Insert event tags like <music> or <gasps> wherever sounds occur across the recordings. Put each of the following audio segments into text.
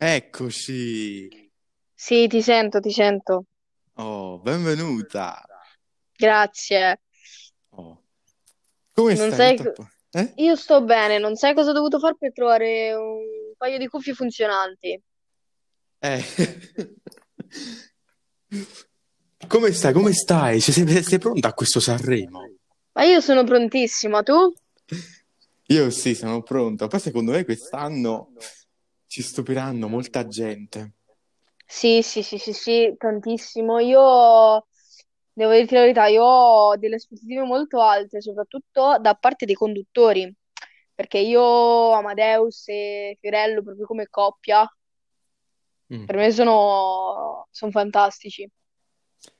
Eccoci. Sì, ti sento, ti sento. Oh, benvenuta. Grazie. Oh. Come Non stai? sai... Tutto a co- po- Eh? Io sto bene, non sai cosa ho dovuto fare per trovare un paio di cuffie funzionanti. Eh. <laughs> Come stai? Come stai? Cioè, sei, sei pronta a questo Sanremo? Ma io sono prontissima, tu? Io sì, sono pronto. Poi secondo me quest'anno ci stupiranno molta gente. Sì, sì, sì, sì, sì, tantissimo. Io devo dirti la verità, io ho delle aspettative molto alte, soprattutto da parte dei conduttori, perché io, Amadeus e Fiorello, proprio come coppia, Mm. per me sono, sono fantastici.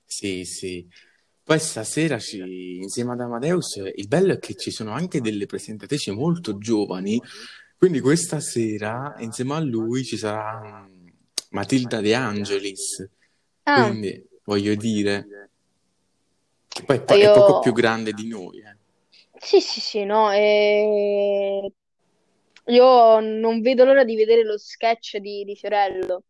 Sì, sì. Poi stasera ci, insieme ad Amadeus, il bello è che ci sono anche delle presentatrici molto giovani, quindi questa sera insieme a lui ci sarà mm, Matilda De Angelis, Ah, quindi voglio dire, che poi è, po- è io... poco più grande di noi, eh. Sì, sì, sì, no, e... io non vedo l'ora di vedere lo sketch di, di Fiorello.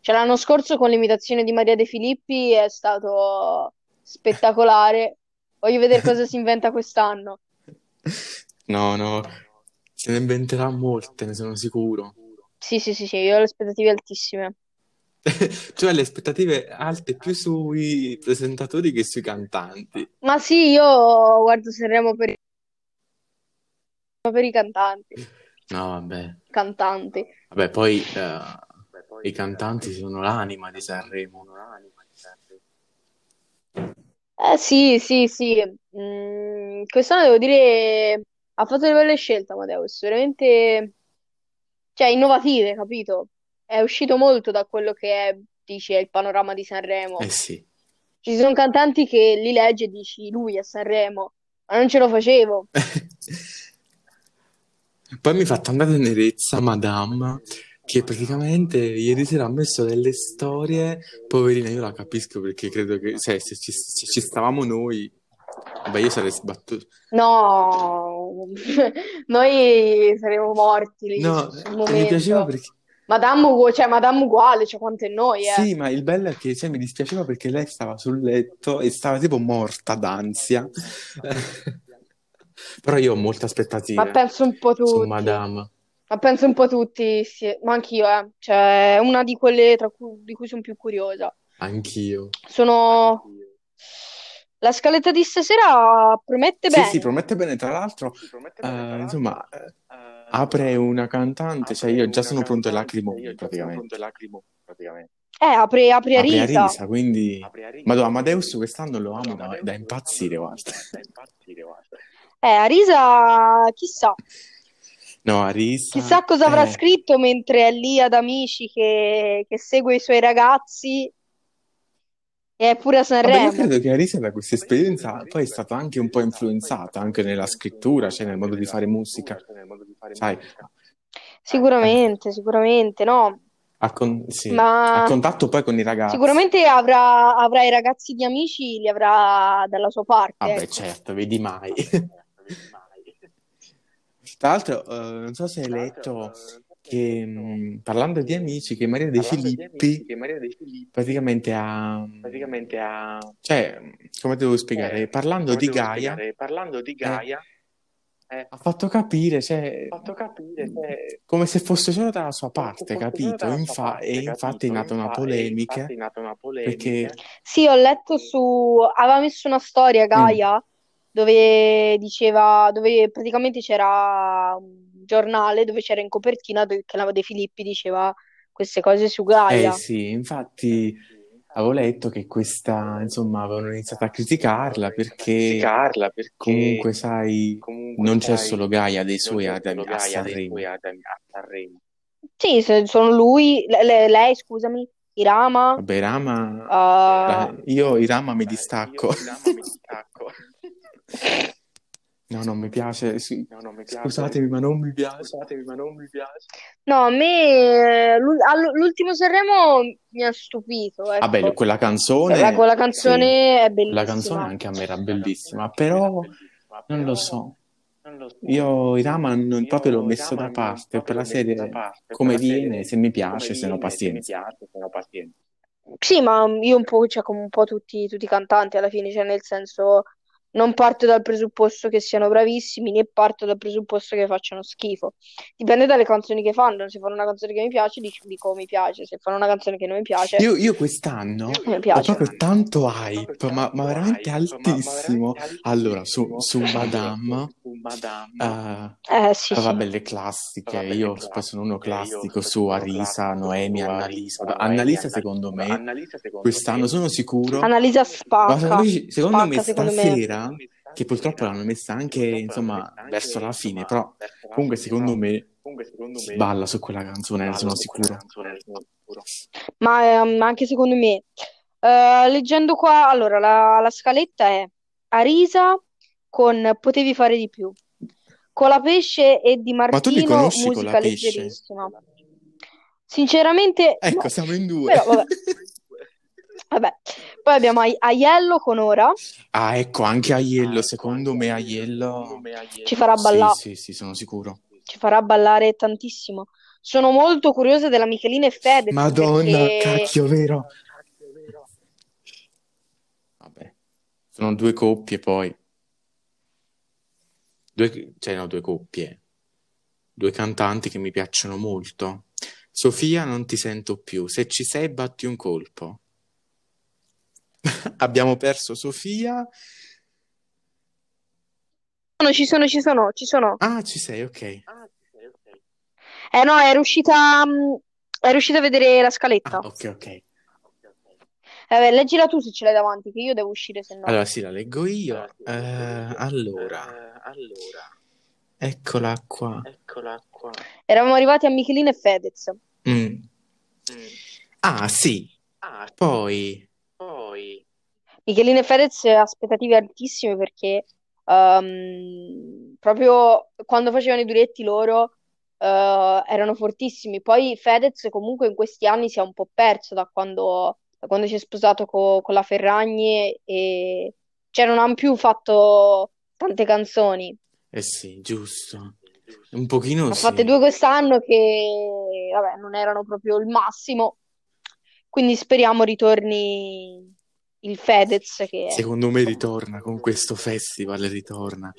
Cioè, l'anno scorso con l'imitazione di Maria De Filippi è stato spettacolare. Voglio vedere cosa si inventa quest'anno. <laughs> No, no, se ne inventerà molte, ne sono sicuro. Sì, sì, sì, sì, io ho le aspettative altissime. <laughs> Cioè le aspettative alte più sui presentatori che sui cantanti. Ma sì, io guardo Sanremo per, per i cantanti. No, vabbè. Cantanti. Vabbè, poi eh, i cantanti sono l'anima di Sanremo. Eh sì, sì, sì. Mm, quest'anno devo dire ha fatto delle belle scelte Amadeus, veramente, cioè, innovative, capito? È uscito molto da quello che è, dice, il panorama di Sanremo. Eh sì. Ci sono cantanti che li leggi e dici lui a Sanremo, ma non ce lo facevo. <laughs> Poi mi fa tanta tenerezza Madame che praticamente ieri sera ha messo delle storie, poverina, io la capisco perché credo che cioè, se, ci, se ci stavamo noi, beh, io sarei sbattuto. No, noi saremmo morti lì No, sul e mi piaceva perché Madame, ugu- cioè, Madame uguale, cioè quanto è noi, eh. Sì, ma il bello è che cioè, mi dispiaceva perché lei stava sul letto e stava tipo morta d'ansia. <laughs> Però io ho molte Ma aspettative penso un po' su tutti. Madame. Ma penso un po' tutti, sì. Ma anch'io, eh. Cioè, è una di quelle tra cui- di cui sono più curiosa. Anch'io. Sono... La scaletta di stasera promette Sì, sì, bene. promette bene. Tra l'altro, eh, insomma, eh, apre una cantante, cioè io già sono pronto ai lacrimoni praticamente. Eh, apre, apre a Apre a risa. risa, quindi... Madonna, Amadeus quest'anno lo amo da, da impazzire, guarda. Eh, a risa, chissà. No, a risa... Chissà cosa avrà Eh, scritto mentre è lì ad Amici che, che segue i suoi ragazzi e pure a Vabbè, io Sanremo. credo che Arisa da questa esperienza poi è stata anche un po' influenzata anche nella scrittura, cioè nel modo di fare musica, sai, Sicuramente, sicuramente, no. a, con- sì, a Ma contatto poi con i ragazzi. sicuramente avrà, avrà i ragazzi di Amici, li avrà dalla sua parte, Vabbè, ecco. certo, vedi mai. <laughs> Tra l'altro, eh, non so se hai letto che, mh, parlando di amici, che Maria De Filippi praticamente ha, cioè, come devo spiegare, parlando di Gaia, eh, ha fatto capire, cioè, come se fosse solo dalla sua parte, capito? Infa- e infatti è nata una polemica perché... Sì, ho letto su... aveva messo una storia Mm, Gaia dove diceva, dove praticamente c'era giornale dove c'era in copertina che la De Filippi diceva queste cose su eh Gaia. sì, infatti avevo letto che questa, insomma, avevano iniziato a criticarla perché comunque, sai, non c'è solo Gaia dei suoi a, a Sanremo. Sì, sono lui, le- le- lei, scusami, Irama, Vabbè, Rama, uh, la- io Irama mi distacco. <laughs> <laughs> No, non mi piace, sì, scusatemi, ma non mi piace. no, a me all- l'ultimo Sanremo mi ha stupito, Vabbè, ecco. quella La- canzone, quella sì, canzone è quella canzone bellissima. anche a me era bellissima, però non lo so. Io Irama non proprio l'ho messo da parte per la serie come viene, se mi piace, se no pazienza. Sì, ma io un po', cioè, come un po' tutti, tutti i cantanti alla fine, cioè nel senso non parto dal presupposto che siano bravissimi, né parto dal presupposto che facciano schifo. Dipende dalle canzoni che fanno. Se fanno una canzone che mi piace, dico, mi piace. Se fanno una canzone che non mi piace, Io, io quest'anno mi ho piace. proprio tanto hype, ma, ma veramente altissimo. Allora, su, su Madame, eh, Eh, sì, poi sì. vabbè, le classiche. Io poi sono uno classico su Arisa, Noemi, Annalisa. Annalisa, secondo me, quest'anno sono sicuro. Annalisa Ma spacca, secondo me, secondo me spacca secondo me. stasera, che purtroppo l'hanno messa anche, insomma, verso la fine, però comunque secondo me si balla su quella canzone, ne sono sicuro. Ma ehm, anche secondo me, Eh, leggendo qua, allora la, la scaletta è Arisa con Potevi fare di più, Colapesce e Di Ma tu li Martino, conosci con musica la pesce? leggerissima. Sinceramente, Ecco, no, siamo in due. però vabbè, <laughs> vabbè. Poi abbiamo Ai- Aiello con Ora, Ah, ecco, anche Aiello, secondo me Aiello... ci farà Sì, ballare, sì, sì, sono sicuro. ci farà ballare tantissimo. Sono molto curiosa della Michelina e Fedez Madonna, perché cacchio, vero? Vabbè, sono due coppie poi. Due, cioè, no, due coppie. Due cantanti che mi piacciono molto. Sofia, non ti sento più. Se ci sei, batti un colpo. Abbiamo perso Sofia. No, ci sono, ci sono, ci sono. Ah, ci sei, ok. Eh no, è riuscita, mh, è riuscita a vedere la scaletta. Ah, ok, ok. Eh, leggila tu se ce l'hai davanti, che io devo uscire se no. Allora, sì, la leggo io. Eh, allora, eccola qua. Eravamo arrivati a Michelina e Fedez. Mm. Ah, sì. Poi, Michelina e Fedez aspettative altissime perché ehm, proprio quando facevano i duetti loro eh, erano fortissimi. Poi Fedez comunque in questi anni si è un po' perso da quando, da quando si è sposato co- con la Ferragni e cioè non hanno più fatto tante canzoni. eh sì, giusto. Un pochino Ha fatte sì. due quest'anno che, vabbè, non erano proprio il massimo. Quindi speriamo ritorni il Fedez che, Secondo me ritorna con questo festival, ritorna.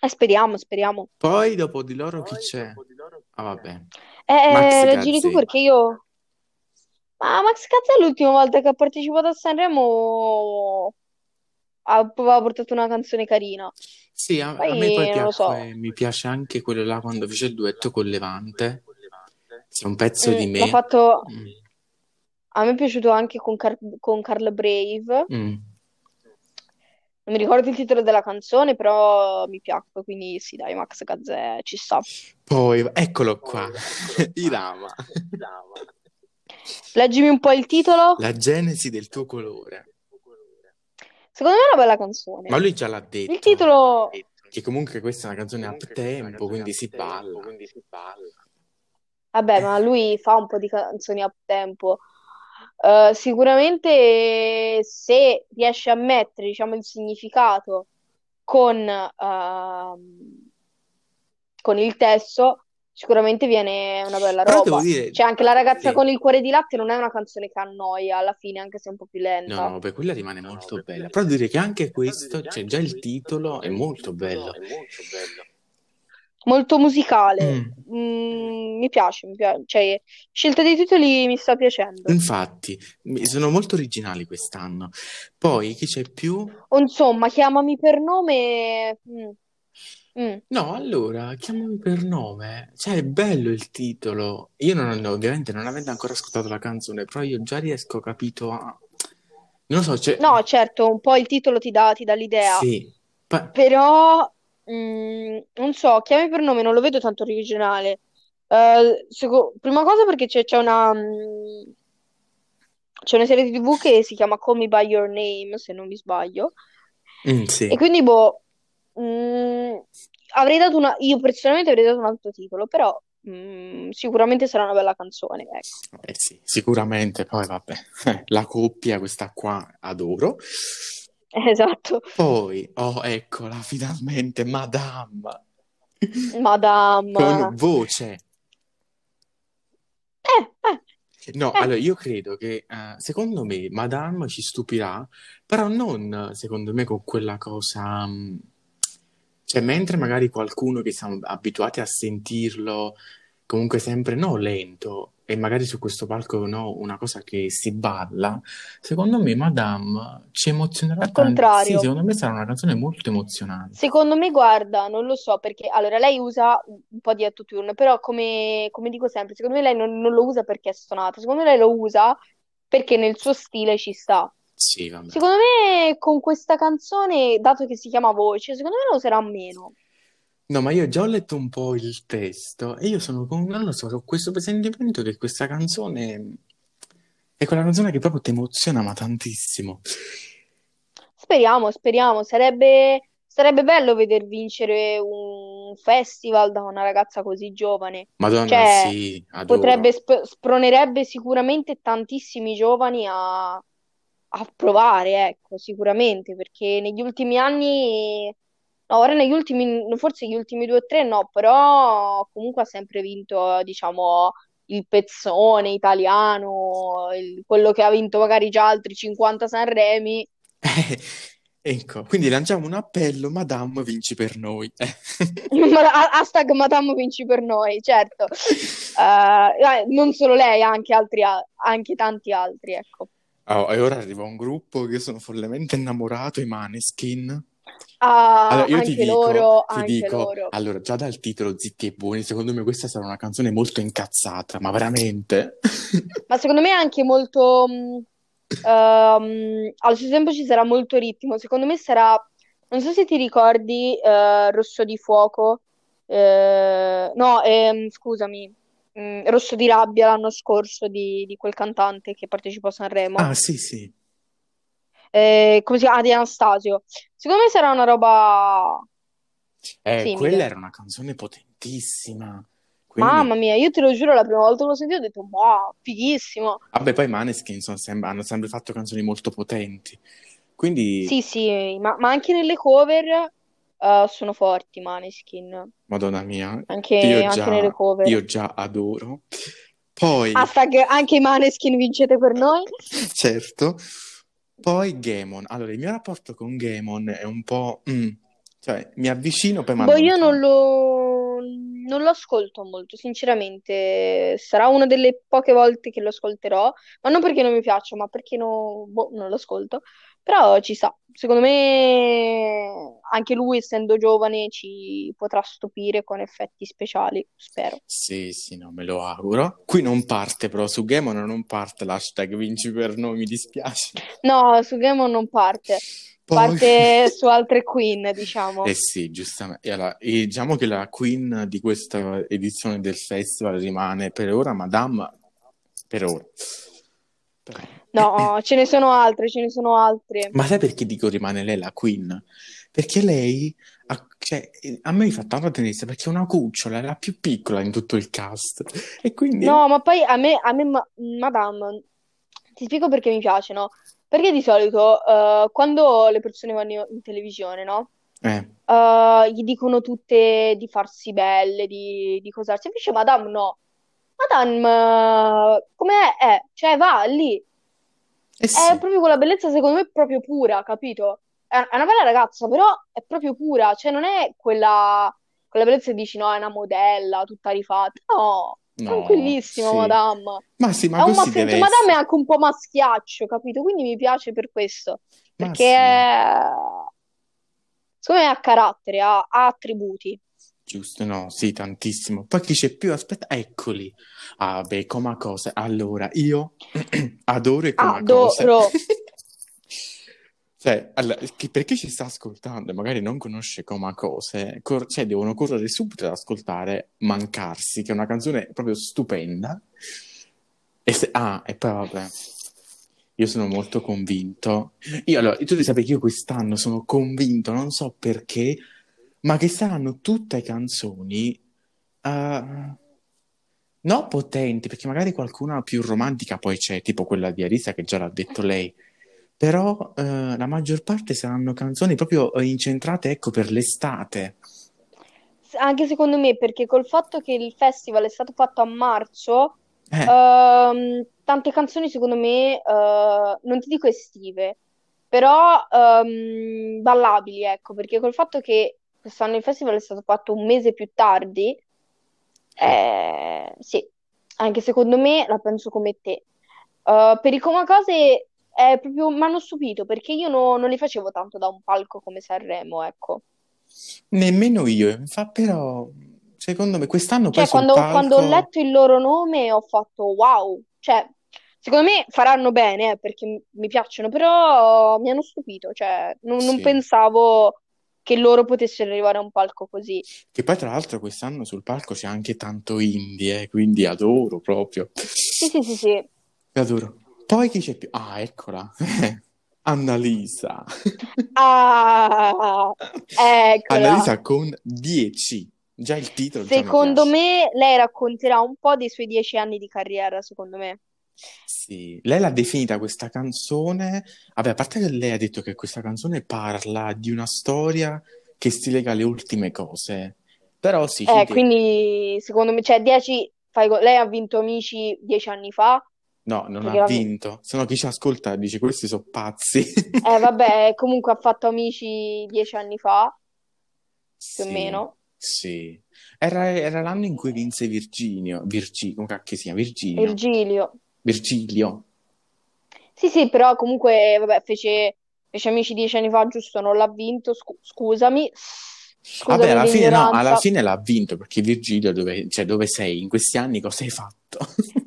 eh, speriamo, speriamo. Poi dopo di loro chi c'è? Ah, vabbè. Eh, giri tu perché io... Ma Max Gazzè l'ultima volta che ha partecipato a Sanremo aveva portato una canzone carina. Sì, a, a Poi me poi lo so. mi piace anche quello là quando fece il duetto con Levante. C'è un pezzo di Mm, l'ha me. fatto... Mm, A me è piaciuto anche con, Car- con Carla Brave. mm. Non mi ricordo il titolo della canzone, però mi piacque, quindi sì, dai, Max Gazzè ci sta. Poi, eccolo <laughs> qua, Irama. Leggimi un po' il titolo. La genesi del tuo colore. Secondo me è una bella canzone. Ma lui già l'ha Il detto, titolo... che comunque questa è una canzone up tempo, quindi si balla. Vabbè, ma lui fa un po' di canzoni a tempo. Eh, sicuramente se riesce a mettere, diciamo, il significato con, ehm, con il testo, sicuramente viene una bella Però roba. dire, C'è anche La ragazza sì. con il cuore di latte, non è una canzone che annoia alla fine, anche se è un po' più No, lenta. no, per quella rimane molto bella. Però dire che anche questo, cioè già il titolo è molto bello. Molto musicale. Mm. Mm, mi piace, mi piace. Cioè, scelta dei titoli mi sta piacendo. Infatti, sono molto originali quest'anno. Poi chi c'è più? Insomma, chiamami per nome. mm, mm. No, allora, chiamami per nome. Cioè, è bello il titolo. Io non, ovviamente non avendo ancora ascoltato la canzone, però io già riesco, capito, a... Non lo so, cioè... No, certo, un po' il titolo ti dà, ti dà l'idea, Sì. Pa- però mm, non so, chiami per nome non lo vedo tanto originale. Eh, seco- prima cosa perché c'è c'è una, mm, c'è una serie TV che si chiama Call Me By Your Name, se non mi sbaglio, Mm, e sì. quindi boh, mm, avrei dato una, io personalmente avrei dato un altro titolo, però sicuramente sarà una bella canzone, ecco. Eh sì, sicuramente. Poi vabbè, <laughs> la coppia, questa qua, adoro. <laughs> Esatto. Poi, oh, eccola, finalmente, Madame, Madame. con voce. Eh, eh, No, eh. allora io credo che, eh, secondo me, Madame ci stupirà, però non, secondo me, con quella cosa... mh, Cioè, mentre magari qualcuno che siamo abituati a sentirlo comunque sempre, no, lento, e magari su questo palco, no, una cosa che si balla, secondo me Madame ci emozionerà Al tanto. Sì, contrario. secondo me sarà una canzone molto emozionante. Secondo me, guarda, non lo so perché allora lei usa un po' di autotune, però come, come dico sempre, secondo me lei non, non lo usa perché è stonata, secondo me lei lo usa perché nel suo stile ci sta. Sì, vabbè. Secondo me con questa canzone, dato che si chiama Voce, secondo me lo userà meno. No, ma io già ho letto un po' il testo e io sono con, non lo so, ho questo presentimento che questa canzone è quella canzone che proprio ti emoziona, ma tantissimo. Speriamo, speriamo, sarebbe, sarebbe bello veder vincere un festival da una ragazza così giovane. Madonna, Cioè, sì, adoro. potrebbe, sp- spronerebbe sicuramente tantissimi giovani a, a provare, ecco, sicuramente, perché negli ultimi anni, no, ora negli ultimi, forse gli ultimi due o tre no, però comunque ha sempre vinto, diciamo, il pezzone italiano, il- quello che ha vinto magari già altri 50 Sanremi. Eh, ecco, quindi lanciamo un appello, Madame, vinci per noi. Eh. <laughs> Hashtag Madame vinci per noi, certo. <laughs> Eh, non solo lei, anche altri, anche tanti altri, ecco. Oh, e ora arriva un gruppo che sono follemente innamorato, i Maneskin. Ah, Allora, io ti anche dico, loro, ti anche dico, loro. allora, già dal titolo Zitti e Buoni, secondo me questa sarà una canzone molto incazzata, ma veramente? Ma secondo me è anche molto... mh, ehm, allo stesso tempo ci sarà molto ritmo. Secondo me sarà... Non so se ti ricordi eh, Rosso di Fuoco. eh, no, ehm, scusami. mh, Rosso di Rabbia l'anno scorso di, di quel cantante che partecipò a Sanremo. Ah, sì, sì. Eh, come si chiama? Di Anastasio. Secondo me sarà una roba Eh, simile. quella era una canzone potentissima. Quindi, Mamma mia, io te lo giuro, la prima volta che l'ho sentito ho detto, wow, fighissimo. vabbè, poi i Maneskin sempre- hanno sempre fatto canzoni molto potenti. Quindi, Sì, sì, ma, ma anche nelle cover eh, sono forti, Maneskin. Madonna mia, Anche, io anche nelle già, cover. io già adoro. Poi, Hashtag anche i Maneskin vincete per noi. <laughs> certo, poi Gamon. Allora, il mio rapporto con Gamon è un po'... mm, cioè, mi avvicino, poi mi Boh, io non lo, non lo ascolto molto, sinceramente. Sarà una delle poche volte che lo ascolterò, ma non perché non mi piaccia, ma perché no- boh, non lo ascolto. Però ci sta. Secondo me anche lui, essendo giovane, ci potrà stupire con effetti speciali, spero. Sì, sì, no, me lo auguro. Qui non parte, però su Gamon non parte l'hashtag vinci per noi, mi dispiace. No, su Game non parte, Poi... parte su altre Queen, diciamo. Eh sì, giustamente. E allora, e diciamo che la queen di questa edizione del festival rimane per ora Madame, per ora. Però- No, ce ne sono altre, ce ne sono altre. Ma sai perché dico rimane lei la queen? Perché lei, ha- cioè, a me mi fa tanta tenerezza perché è una cucciola, è la più piccola in tutto il cast. E quindi... No, ma poi a me, a me ma- Madame, ti spiego perché mi piace, no? Perché di solito eh, quando le persone vanno in televisione, no? Eh, Eh, gli dicono tutte di farsi belle, di, di cosarsi. Invece Madame no. Madame, eh, come è? È, cioè va lì. eh È sì, proprio quella bellezza, secondo me, proprio pura, capito? È, è una bella ragazza, però è proprio pura. Cioè non è quella, quella bellezza che dici, no, è una modella, tutta rifatta. No, no, tranquillissima, sì. Madame. Ma sì, ma È un deve Madame è anche un po' maschiaccio, capito? Quindi mi piace per questo, Ma perché sì. è- secondo me ha carattere, ha, ha attributi. Giusto, no, sì, tantissimo. Poi chi c'è più? Aspetta, eccoli. Ah, beh, Coma Cose. Allora, io <clears throat> adoro i Coma Cose. Adoro. <laughs> Cioè, allora, chi- per chi ci sta ascoltando e magari non conosce Coma Cose, cor- cioè, devono correre subito ad ascoltare Mancarsi, che è una canzone proprio stupenda. E se- ah, e poi vabbè, io sono molto convinto. Io, allora, tu devi sapere che io quest'anno sono convinto, non so perché, ma che saranno tutte canzoni, eh, no potenti, perché magari qualcuna più romantica poi c'è, tipo quella di Arisa che già l'ha detto lei, però eh, la maggior parte saranno canzoni proprio eh, incentrate, ecco, per l'estate. Anche secondo me, perché col fatto che il festival è stato fatto a marzo, Eh, ehm, tante canzoni secondo me, non ti dico estive, però ehm, ballabili, ecco, perché col fatto che quest'anno il festival è stato fatto un mese più tardi, eh. sì, anche secondo me la penso come te. Eh, per i Comacose è proprio, mi hanno stupito perché io no- non li facevo tanto da un palco come Sanremo, ecco. Nemmeno io, infa- però secondo me quest'anno Cioè, quando, quando ho palco... letto il loro nome ho fatto wow. Cioè, secondo me faranno bene, eh, perché mi piacciono, però mi hanno stupito. Cioè, non, non Sì, pensavo che loro potessero arrivare a un palco così. che poi tra l'altro quest'anno sul palco c'è anche tanto indie, eh, quindi adoro proprio. Sì, sì, sì, sì. Adoro. Poi chi c'è più? Ah, eccola. <laughs> Annalisa. <laughs> Ah, eccola. Annalisa con 10. Già il titolo Secondo me lei racconterà un po' dei suoi dieci anni di carriera, secondo me. Sì, lei l'ha definita questa canzone. Vabbè, a parte che lei ha detto che questa canzone parla di una storia che si lega alle ultime cose. Però sì, Eh, quindi secondo me, cioè, dieci, fai co- lei ha vinto Amici dieci anni fa, No, non ha vinto. Se no chi ci ascolta dice questi sono pazzi. Eh, vabbè, comunque ha fatto Amici dieci anni fa, più o Sì, meno. sì. Era, era l'anno in cui vinse Virginio. Virgi, come cacchio si chiama? Virginio. Virgilio. Virgilio. Sì, sì, però comunque, vabbè, fece, fece Amici dieci anni fa, giusto, non l'ha vinto, scu- scusami. Vabbè, Scusami alla fine no, alla fine l'ha vinto perché Virgilio, dove, cioè, dove sei? In questi anni cosa hai fatto?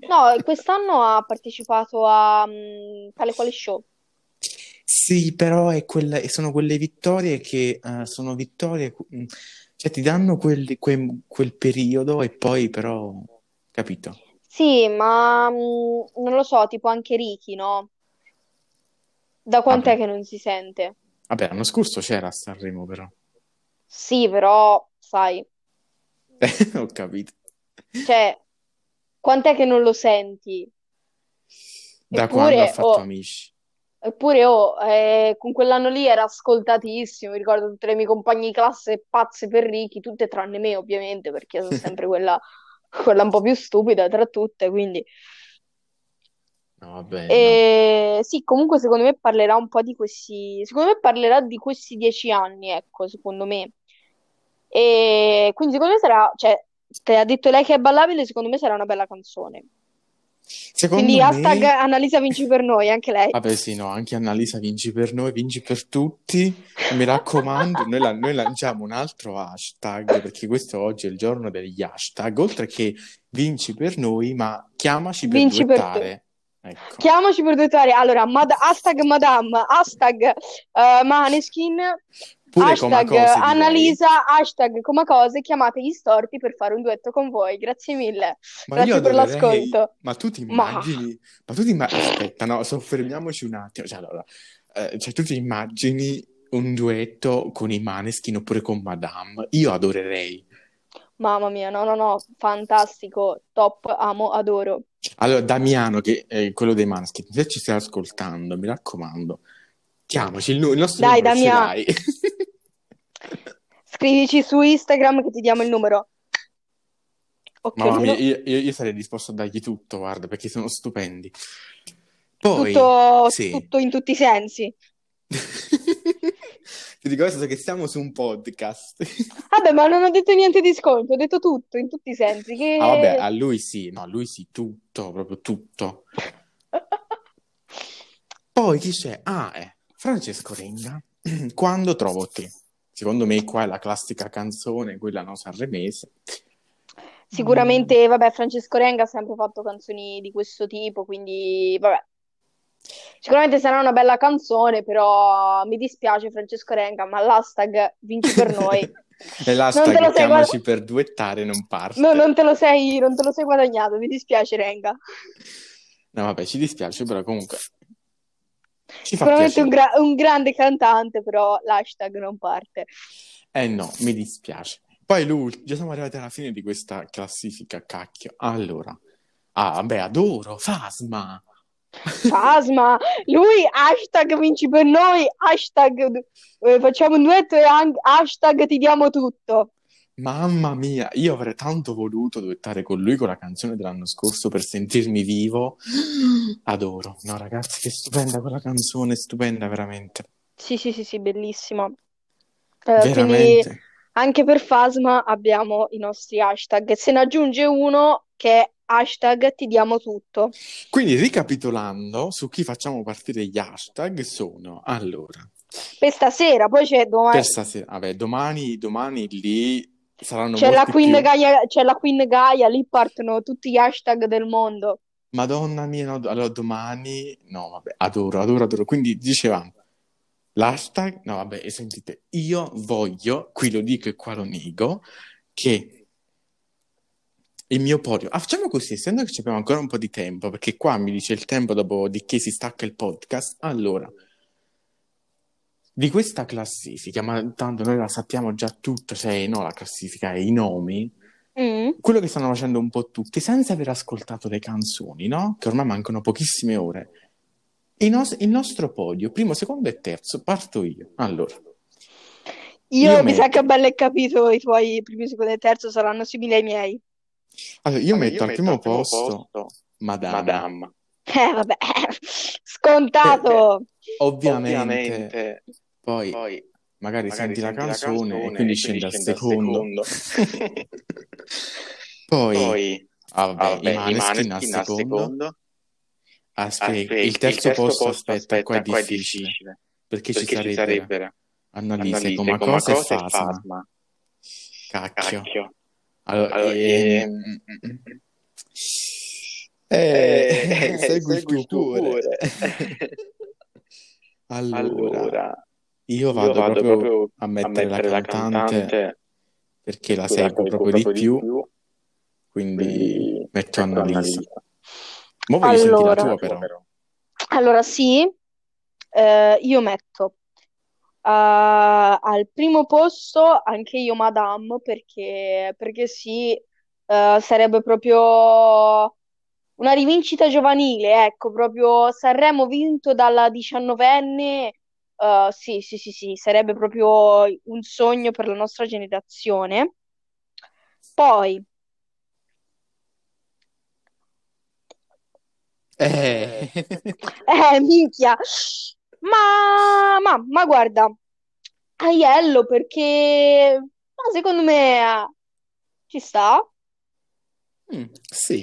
No, quest'anno ha partecipato a mm, Tale Quale Show. Sì, però è quella- sono quelle vittorie che eh, sono vittorie, mm, cioè ti danno quel, que- quel periodo e poi però, capito? Sì, ma mm, non lo so, tipo anche Ricky, no? Da quant'è Vabbè, che non si sente? vabbè, l'anno scorso c'era a Sanremo però, Sì, però, sai, <laughs> ho capito. cioè, quant'è che non lo senti? Da quando ha Eppure, fatto oh, Amici? eppure, oh, eh, con quell'anno lì era ascoltatissimo. Mi ricordo tutte le mie compagne di classe pazze per Ricky, tutte tranne me, ovviamente, perché sono sempre quella, <laughs> quella un po' più stupida tra tutte. Quindi, No, vabbè, no. E sì, comunque, secondo me parlerà un po' di questi. Secondo me parlerà di questi dieci anni, ecco, secondo me. E quindi, secondo me sarà, cioè, te ha detto lei che è ballabile, secondo me sarà una bella canzone. Secondo Quindi, hashtag me, Annalisa vinci per noi, anche lei. vabbè sì, no, anche Annalisa vinci per noi, vinci per tutti, mi raccomando, noi, la- noi lanciamo un altro hashtag, perché questo oggi è il giorno degli hashtag, oltre che vinci per noi, ma chiamaci per Vinci per te. duettare, ecco. Chiamaci per duettare. Allora, mad- hashtag Madame, hashtag eh, Maneskin, Pure hashtag. Annalisa, hashtag Comacose. Chiamate gli storti per fare un duetto con voi. Grazie mille. Ma Grazie per l'ascolto. ma tu ti Ma immagini, ma tu ti imma- aspetta, no, soffermiamoci un attimo, cioè, allora, eh, cioè, tu ti immagini un duetto con i Maneskin oppure con Madame? Io adorerei. mamma mia, no, no, no, fantastico, top, amo, adoro. Allora, Damiano, che è quello dei Maneskin, se ci stai ascoltando, mi raccomando, chiamaci, il, nu- il nostro Dai, numero ce l'hai. <laughs> scrivici su Instagram che ti diamo il numero. Mamma mia, io, io- io sarei disposto a dargli tutto, guarda, perché sono stupendi. Poi, Tutto, sì. tutto in tutti i sensi. <laughs> Ti dico adesso che siamo su un podcast. <laughs> Vabbè, ma non ho detto niente di sconto, ho detto tutto in tutti i sensi. Ah, vabbè, Che... a lui sì, no, a lui sì, tutto, proprio tutto. Poi chi c'è? Ah, è Francesco Renga. <clears throat> Quando trovo te? Secondo me qua è la classica canzone, quella no sanremese. Mm, Sicuramente, vabbè, Francesco Renga ha sempre fatto canzoni di questo tipo, quindi, vabbè. Sicuramente sarà una bella canzone, però mi dispiace Francesco Renga, ma l'hashtag vinci per noi. <laughs> E l'hashtag lo sei guad- chiamaci per duettare non parte. no, non te lo sei, non te lo sei guadagnato, mi dispiace Renga. No, vabbè, ci dispiace, però comunque Sicuramente un, gra- un grande cantante, però l'hashtag non parte. Eh no, mi dispiace. Poi l'ultimo, già siamo arrivati alla fine di questa classifica, cacchio. Allora, ah, vabbè, adoro, Fasma. Fasma, lui hashtag vinci per noi, hashtag eh, facciamo un duetto e hashtag ti diamo tutto. Mamma mia, io avrei tanto voluto duettare con lui con la canzone dell'anno scorso per sentirmi vivo. <gasps> Adoro. No, ragazzi, che stupenda quella canzone, stupenda veramente. Sì, sì, sì, sì, bellissima. Eh, quindi Veramente. anche per Fasma abbiamo i nostri hashtag. Se ne aggiunge uno che è hashtag ti diamo tutto. Quindi, ricapitolando, su chi facciamo partire gli hashtag sono, allora, Per stasera, poi c'è domani. per stasera, vabbè, domani, domani lì saranno C'è la Queen più. Gaia, c'è la Queen Gaia, lì partono tutti gli hashtag del mondo. Madonna mia, no, allora domani, no, vabbè, adoro, adoro, adoro. Quindi dicevamo, l'hashtag, no, vabbè, e sentite, io voglio, qui lo dico e qua lo nego, che il mio podio, ah, facciamo così, essendo che abbiamo ancora un po' di tempo, perché qua mi dice il tempo dopo di che si stacca il podcast, allora, di questa classifica, ma tanto noi la sappiamo già tutta, cioè no, la classifica e i nomi, Mm. quello che stanno facendo un po' tutti senza aver ascoltato le canzoni, no? Che ormai mancano pochissime ore. Il, nos- il nostro podio, primo, secondo e terzo, parto io. Allora, Io io mi sa metto, che bello e capito, i tuoi primi, secondo e terzo saranno simili ai miei. allora, io Allora, metto io al metto primo al primo posto posto Madame. Madame. Eh, vabbè, <laughs> scontato. ovviamente, Ovviamente, poi poi magari magari senti la senti la canzone e canzone quindi e scende quindi al scende al secondo. secondo. <laughs> Poi, Poi, ah, ah, vabbè, i vabbè, al secondo. secondo. Aspetta, Aspetta, il il terzo terzo posto, posto, aspetta, qua è difficile, difficile. perché ci Perché ci sarebbero sarebbero Annalise, Annalise, Comacosa e e Fasma. Cacchio. Cacchio. Allora, Allora, ehm, ehm, eh, <laughs> eh, segui il tuo cuore. Allora, Allora, io io vado vado proprio proprio a a mettere la mettere la cantante cantante, perché la seguo seguo proprio di più, più, quindi quindi metto Annalisa. Ma voglio sentire la Allora, tua La tua però. allora sì, eh, io metto ah, al primo posto anche io Madame perché, perché sì, eh, sarebbe proprio una rivincita giovanile, ecco, proprio Sanremo vinto dalla diciannovenne, eh, sì, sì, sì, sì, sarebbe proprio un sogno per la nostra generazione. Poi, Eh. <laughs> eh, minchia, ma, ma, ma guarda, Aiello perché, ma secondo me eh, ci sta, Mm, sì,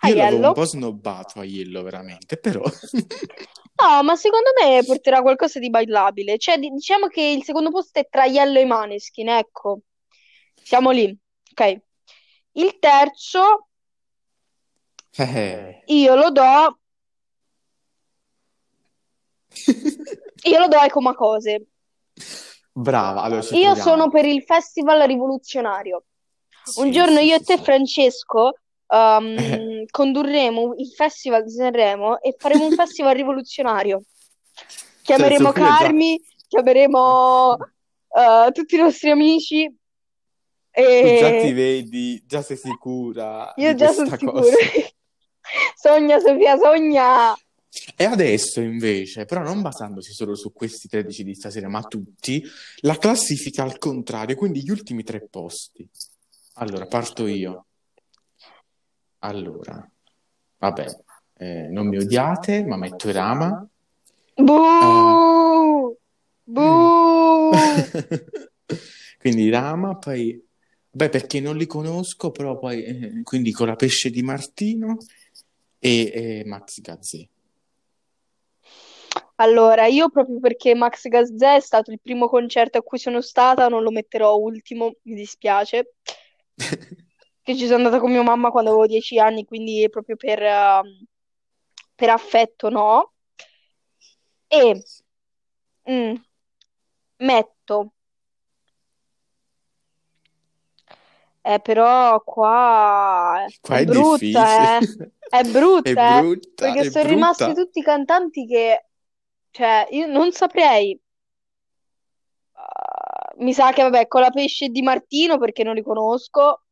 io l'avevo un Aiello. po' snobbato a Yellow veramente, però <laughs> No, ma secondo me porterà qualcosa di bailabile. Cioè, di- diciamo che il secondo posto è tra Aiello e Maneskin, ecco. Siamo lì, ok. Il terzo eh. io lo do, <laughs> io lo do ai Comacose. Brava, allora ci Io sono per il Festival Rivoluzionario. Un Sì, giorno sì, io e sì, te, sì. Francesco, Ehm, <laughs> condurremo il Festival di Sanremo e faremo un festival rivoluzionario. cioè, Chiameremo già... Carmi, chiameremo eh, tutti i nostri amici Tu già ti e vedi, già sei sicura io già sono sicura. <laughs> Sogna, Sofia, sogna. E adesso invece, però non basandosi solo su questi 13 di stasera, ma tutti, la classifica al contrario, quindi gli ultimi tre posti. Allora, parto io. Allora, vabbè, eh, non mi odiate, ma metto Irama. Eh, Buh! <laughs> Buh! quindi Rama, poi, beh, perché non li conosco, però poi, eh, quindi con la pesce di Martino e, e Max Gazzè. Allora, io proprio perché Max Gazzè è stato il primo concerto a cui sono stata, non lo metterò ultimo, mi dispiace. <laughs> Che ci sono andata con mia mamma quando avevo dieci anni, quindi proprio per, ehm, per affetto no. E mm, metto, eh, però qua Qua è è brutta, eh. <laughs> È È brutta, eh, brutta, perché è sono rimasti brutta. tutti cantanti che, cioè, io non saprei. Uh, mi sa che, vabbè, con la pesce di Martino, perché non li conosco.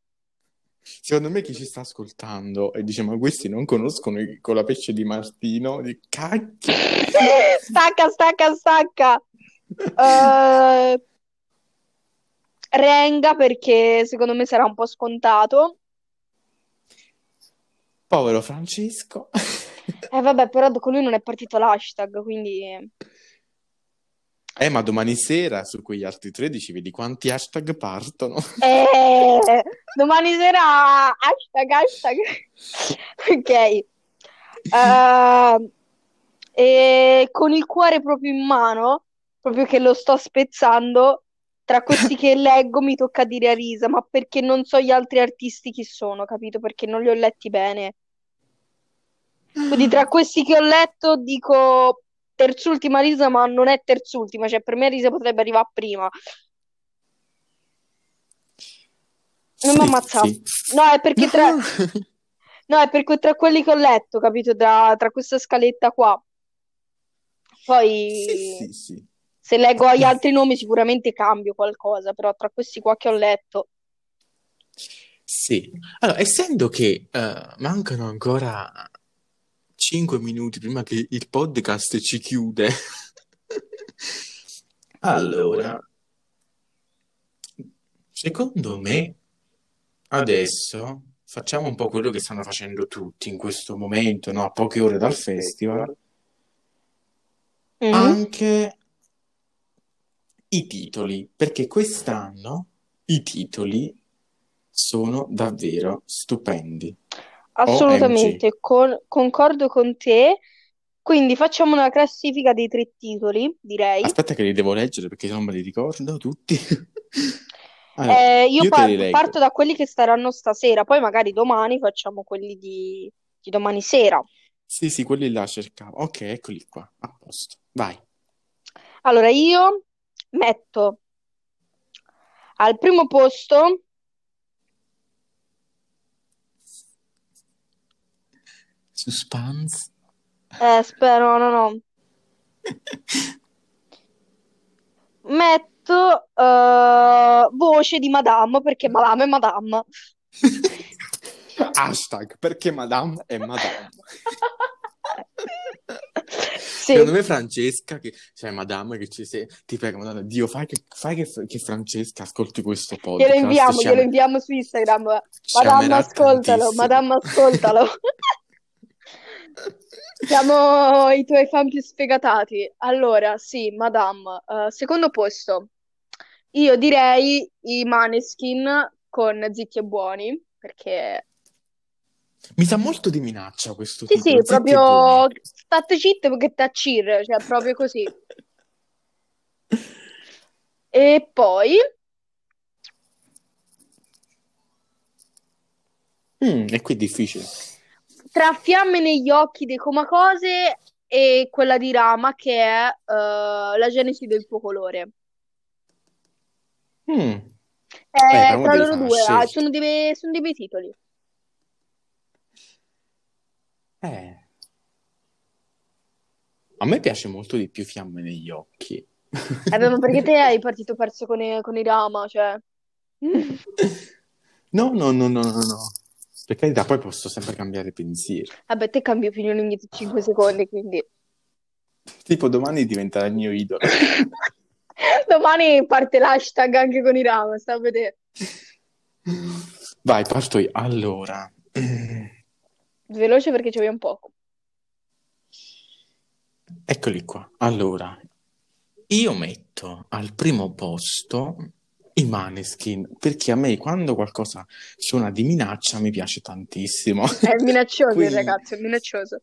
Secondo me chi ci sta ascoltando e dice ma questi non conoscono il colapesce di Martino, di cacchio. <laughs> Stacca, stacca, stacca. Uh, <laughs> Renga perché secondo me sarà un po' scontato. Povero Francesco. Eh vabbè, però con lui non è partito l'hashtag, quindi... Eh, ma domani sera su quegli altri 13 vedi quanti hashtag partono. <laughs> Eh, domani sera hashtag, hashtag. <laughs> ok. Uh, e con il cuore proprio in mano, proprio che lo sto spezzando, tra questi che leggo mi tocca dire a Risa, ma perché non so gli altri artisti chi sono, capito? Perché non li ho letti bene. Quindi tra questi che ho letto dico terzultima risa, ma non è terzultima, cioè per me risa potrebbe arrivare prima. Non mi ammazza. Sì. No, è perché tra... no, è perché tra quelli che ho letto, capito? Tra, tra questa scaletta qua. Poi... Sì, sì, se leggo gli altri nomi sicuramente cambio qualcosa, però tra questi qua che ho letto... Sì, allora, essendo che uh, mancano ancora 5 minuti prima che il podcast ci chiude. <laughs> allora, secondo me, adesso facciamo un po' quello che stanno facendo tutti in questo momento, no? a poche ore dal festival. Mm-hmm. Anche i titoli, perché quest'anno i titoli sono davvero stupendi. Assolutamente, con- concordo con te. Quindi facciamo una classifica dei tre titoli, direi. Aspetta che li devo leggere perché non me li ricordo tutti. <laughs> Allora, Eh, io io par- parto da quelli che staranno stasera, poi magari domani facciamo quelli di, di domani sera. Sì, sì, quelli là cercavo. Ok, eccoli qua, a posto. Vai. Allora, io metto al primo posto Suspense. Eh, spero, no, no. <laughs> Metto uh, voce di Madame perché Madame è Madame. <laughs> Hashtag perché Madame è Madame. <laughs> Sì. Secondo me Francesca, che cioè Madame, che ci sei, ti prego, Madonna, Dio, fai che, fai che, che Francesca ascolti questo podcast. Glielo inviamo, glielo inviamo su Instagram. Madame, ascoltalo. Madame, ascoltalo. Siamo i tuoi fan più sfegatati. Allora, sì, Madame. Uh, secondo posto, io direi i Maneskin con Zitti e Buoni, perché... Mi sa molto di minaccia questo Sì, sì, proprio state zitte perché taccir, cioè proprio così. <laughs> E poi... Mm, e qui è difficile tra Fiamme negli occhi dei Comacose e quella di Rama che è uh, la genesi del tuo colore. Mm. Eh, tra loro due ah, sono, dei bei, sono dei bei titoli. Eh. A me piace molto di più Fiamme negli occhi. Eh, beh, ma perché te <laughs> hai partito perso con i, con i Rama, cioè... no, no, no, no, no, no. Per carità, poi posso sempre cambiare pensiero. Vabbè, te cambi opinione ogni 5 secondi, quindi... Tipo domani diventerà il mio idolo. <laughs> domani parte l'hashtag anche con i Rama, sta a vedere. Vai, parto io. Allora... Veloce perché ci abbiamo poco. Eccoli qua. Allora, io metto al primo posto i Maneskin, perché a me quando qualcosa suona di minaccia mi piace tantissimo. È minaccioso quindi, il ragazzo, è minaccioso.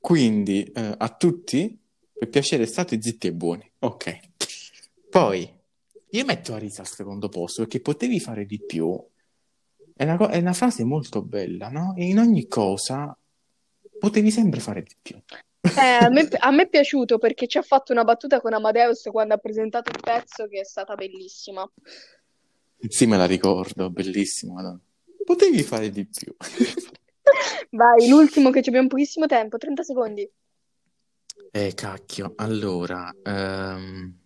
Quindi eh, a tutti, per piacere state zitti e buoni. Ok. Poi, io metto Arisa al secondo posto perché potevi fare di più. È una, co- è una frase molto bella, no? E in ogni cosa potevi sempre fare di più. Eh, a me, a me è piaciuto perché ci ha fatto una battuta con Amadeus quando ha presentato il pezzo che è stata bellissima. Sì, me la ricordo, bellissima. Madonna. Potevi fare di più. <laughs> Vai, l'ultimo che ci abbiamo pochissimo tempo, 30 secondi. Eh, cacchio. Allora, um...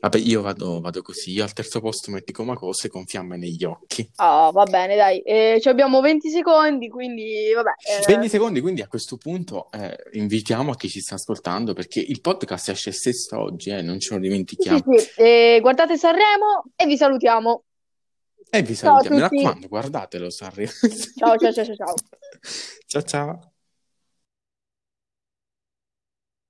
Vabbè, io vado, vado così. Io al terzo posto metti Comacose con fiamme negli occhi. Ah, va bene, dai. Eh, ci abbiamo 20 secondi, quindi vabbè. eh, 20 secondi, quindi a questo punto eh, invitiamo a chi ci sta ascoltando perché il podcast esce stesso oggi, eh, non ce lo Sì, dimentichiamo. sì, sì. Eh, guardate Sanremo e vi salutiamo. E vi salutiamo. Mi raccomando, guardatelo. Ciao, ciao, ciao, ciao, ciao. <laughs> Ciao ciao.